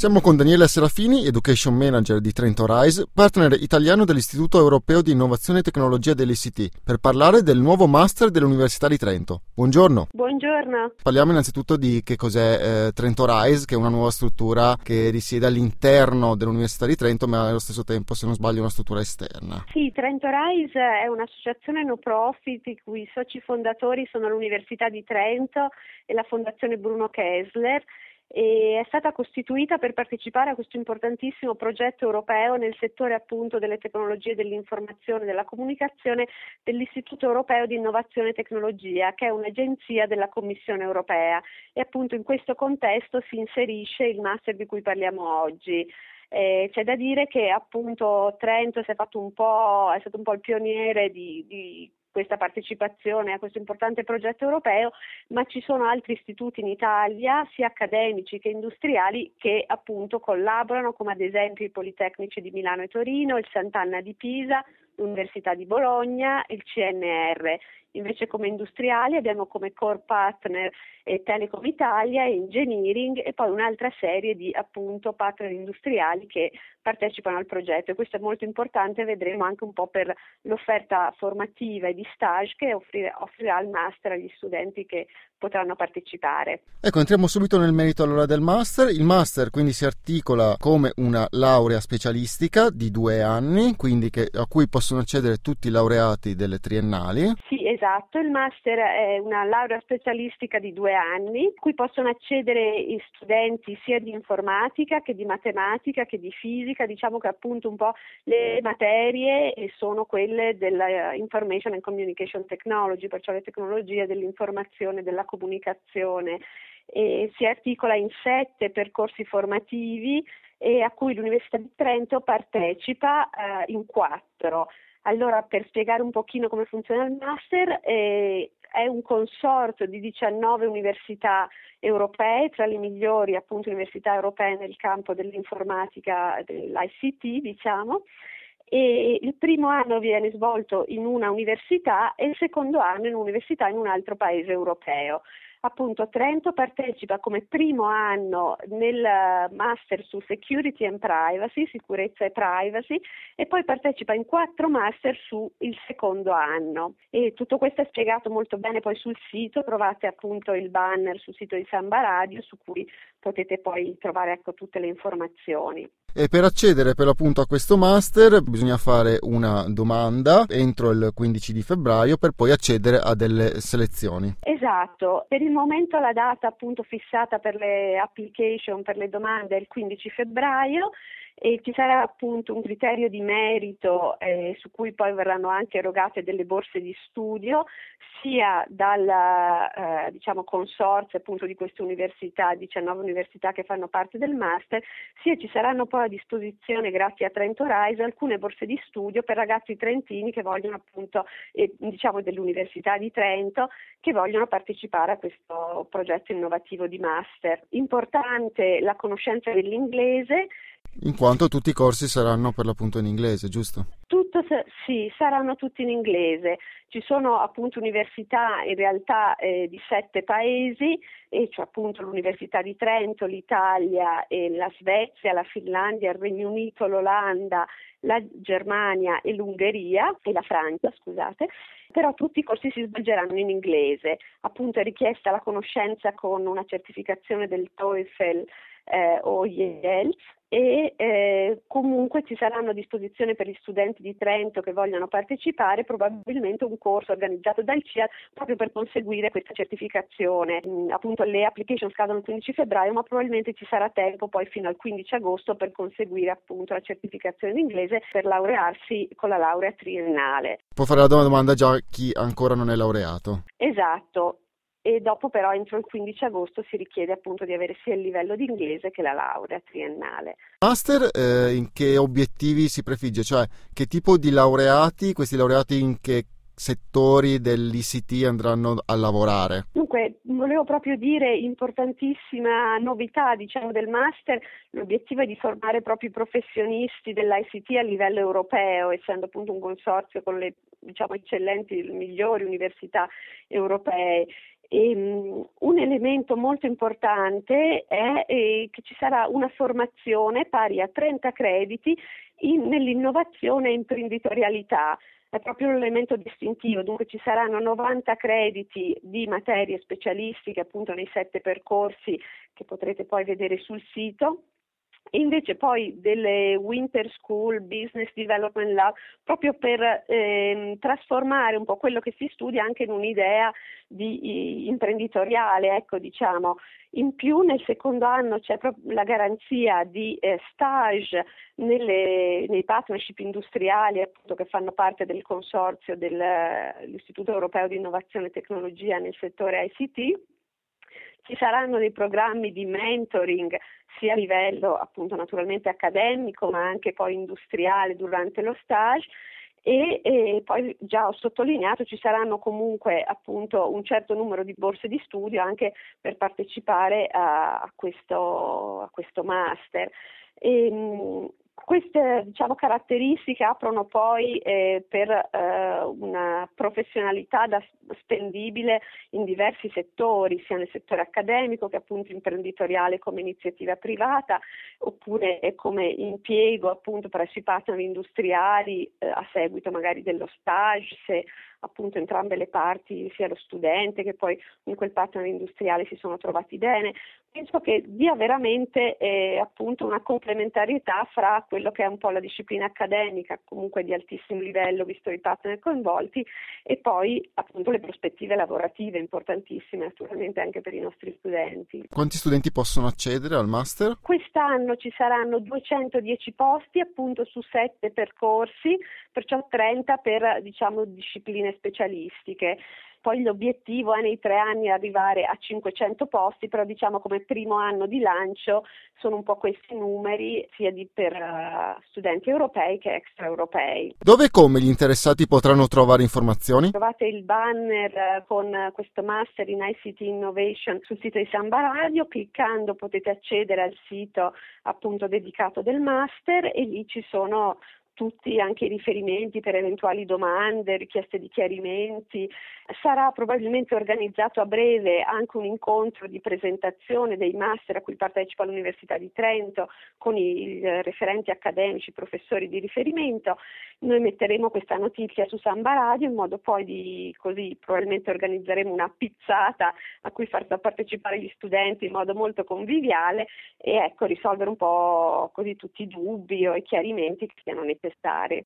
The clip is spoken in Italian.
Siamo con Daniele Serafini, Education Manager di Trento Rise, partner italiano dell'Istituto Europeo di Innovazione e Tecnologia dell'ICT, per parlare del nuovo master dell'Università di Trento. Buongiorno. Buongiorno. Parliamo innanzitutto di che cos'è eh, Trento Rise, che è una nuova struttura che risiede all'interno dell'Università di Trento, ma allo stesso tempo, se non sbaglio, una struttura esterna. Sì, Trento Rise è un'associazione no profit i cui soci fondatori sono l'Università di Trento e la Fondazione Bruno Kessler e è stata costituita per partecipare a questo importantissimo progetto europeo nel settore appunto delle tecnologie dell'informazione e della comunicazione dell'Istituto Europeo di Innovazione e Tecnologia, che è un'agenzia della Commissione Europea e appunto in questo contesto si inserisce il master di cui parliamo oggi. Eh, c'è da dire che appunto Trento è, stato un po', stato un po' il pioniere di, di questa partecipazione a questo importante progetto europeo, ma ci sono altri istituti in Italia, sia accademici che industriali, che appunto collaborano, come ad esempio i Politecnici di Milano e Torino, il Sant'Anna di Pisa, l'Università di Bologna, il CNR. Invece come industriali abbiamo come core partner eh, Telecom Italia, Engineering e poi un'altra serie di appunto partner industriali che partecipano al progetto e questo è molto importante, vedremo anche un po' per l'offerta formativa e di stage che offrirà, offrirà il master agli studenti che potranno partecipare. Ecco, entriamo subito nel merito allora del master. Il master quindi si articola come una laurea specialistica di due anni, quindi che, a cui possono accedere tutti i laureati delle triennali. Sì, esatto. Il master è una laurea specialistica di due anni, cui possono accedere i studenti sia di informatica che di matematica che di fisica. Diciamo che appunto un po' le materie sono quelle dell'information and communication technology, perciò le tecnologie dell'informazione e della comunicazione e si articola in sette percorsi formativi a cui l'Università di Trento partecipa eh, in quattro. Allora, per spiegare un pochino come funziona il master, eh, è un consorzio di 19 università europee, tra le migliori appunto università europee nel campo dell'informatica, dell'ICT, diciamo, e il primo anno viene svolto in una università e il secondo anno in un'università in un altro paese europeo appunto Trento partecipa come primo anno nel master su security and privacy, sicurezza e privacy, e poi partecipa in quattro master su il secondo anno. E tutto questo è spiegato molto bene poi sul sito, trovate appunto il banner sul sito di Samba Radio su cui potete poi trovare ecco, tutte le informazioni. E per accedere per l'appunto a questo master bisogna fare una domanda entro il 15 di febbraio per poi accedere a delle selezioni. Esatto, per il momento la data appunto fissata per le application, per le domande è il 15 febbraio e ci sarà appunto un criterio di merito eh, su cui poi verranno anche erogate delle borse di studio sia dal eh, diciamo, consorzio appunto di queste università, 19 università che fanno parte del master, sia ci saranno poi a disposizione grazie a Trento Rise alcune borse di studio per ragazzi trentini che vogliono appunto eh, diciamo dell'Università di Trento che vogliono partecipare a questo progetto innovativo di master. Importante la conoscenza dell'inglese in quanto tutti i corsi saranno per l'appunto in inglese, giusto? Tutto, sì, saranno tutti in inglese. Ci sono appunto università in realtà eh, di sette paesi, e cioè appunto l'Università di Trento, l'Italia, la Svezia, la Finlandia, il Regno Unito, l'Olanda, la Germania e l'Ungheria e la Francia, scusate. Però tutti i corsi si svolgeranno in inglese. Appunto è richiesta la conoscenza con una certificazione del TOEFL eh, o IELTS e eh, comunque ci saranno a disposizione per gli studenti di Trento che vogliono partecipare probabilmente un corso organizzato dal CIA proprio per conseguire questa certificazione. Mm, appunto le application scadono il 15 febbraio ma probabilmente ci sarà tempo poi fino al 15 agosto per conseguire appunto la certificazione in inglese per laurearsi con la laurea triennale. Può fare la domanda già chi ancora non è laureato. Esatto, e dopo però entro il 15 agosto si richiede appunto di avere sia il livello di inglese che la laurea triennale. Master eh, in che obiettivi si prefigge? Cioè che tipo di laureati, questi laureati in che settori dell'ICT andranno a lavorare? Dunque, volevo proprio dire importantissima novità diciamo, del master, l'obiettivo è di formare proprio i professionisti dell'ICT a livello europeo, essendo appunto un consorzio con le diciamo, eccellenti, le migliori università europee E, um, un elemento molto importante è eh, che ci sarà una formazione pari a 30 crediti in, nell'innovazione e imprenditorialità. È proprio un elemento distintivo, dunque ci saranno 90 crediti di materie specialistiche appunto nei sette percorsi che potrete poi vedere sul sito invece poi delle Winter School Business Development Lab proprio per eh, trasformare un po' quello che si studia anche in un'idea di, imprenditoriale, ecco diciamo. In più nel secondo anno c'è proprio la garanzia di eh, stage nelle, nei partnership industriali appunto, che fanno parte del consorzio dell'Istituto Europeo di Innovazione e Tecnologia nel settore ICT ci saranno dei programmi di mentoring sia a livello appunto naturalmente accademico ma anche poi industriale durante lo stage e, e, poi già ho sottolineato ci saranno comunque appunto un certo numero di borse di studio anche per partecipare a, a, questo, a questo, master. E, ehm, queste diciamo, caratteristiche aprono poi eh, per eh, una professionalità da spendibile in diversi settori, sia nel settore accademico che appunto imprenditoriale come iniziativa privata, oppure come impiego appunto presso i partner industriali eh, a seguito magari dello stage, se appunto entrambe le parti, sia lo studente che poi in quel partner industriale si sono trovati bene. Penso che dia veramente eh, appunto una complementarietà fra quello che è un po' la disciplina accademica, comunque di altissimo livello visto i partner coinvolti, e poi appunto le prospettive lavorative importantissime naturalmente anche per i nostri studenti. Quanti studenti possono accedere al master? Quest'anno ci saranno 210 posti appunto su sette percorsi, perciò 30 per diciamo discipline specialistiche. Poi l'obiettivo è nei tre anni arrivare a 500 posti, però diciamo come primo anno di lancio sono un po' questi numeri sia di, per uh, studenti europei che extraeuropei. Dove e come gli interessati potranno trovare informazioni? Trovate il banner uh, con questo master in ICT Innovation sul sito di Samba Radio, cliccando potete accedere al sito appunto dedicato del master e lì ci sono tutti anche i riferimenti per eventuali domande, richieste di chiarimenti. Sarà probabilmente organizzato a breve anche un incontro di presentazione dei master a cui partecipa l'Università di Trento con i referenti accademici, professori di riferimento. Noi metteremo questa notizia su Samba Radio in modo poi di così probabilmente organizzeremo una pizzata a cui far partecipare gli studenti in modo molto conviviale e ecco risolvere un po' così tutti i dubbi o i chiarimenti che siano necessari necessarie.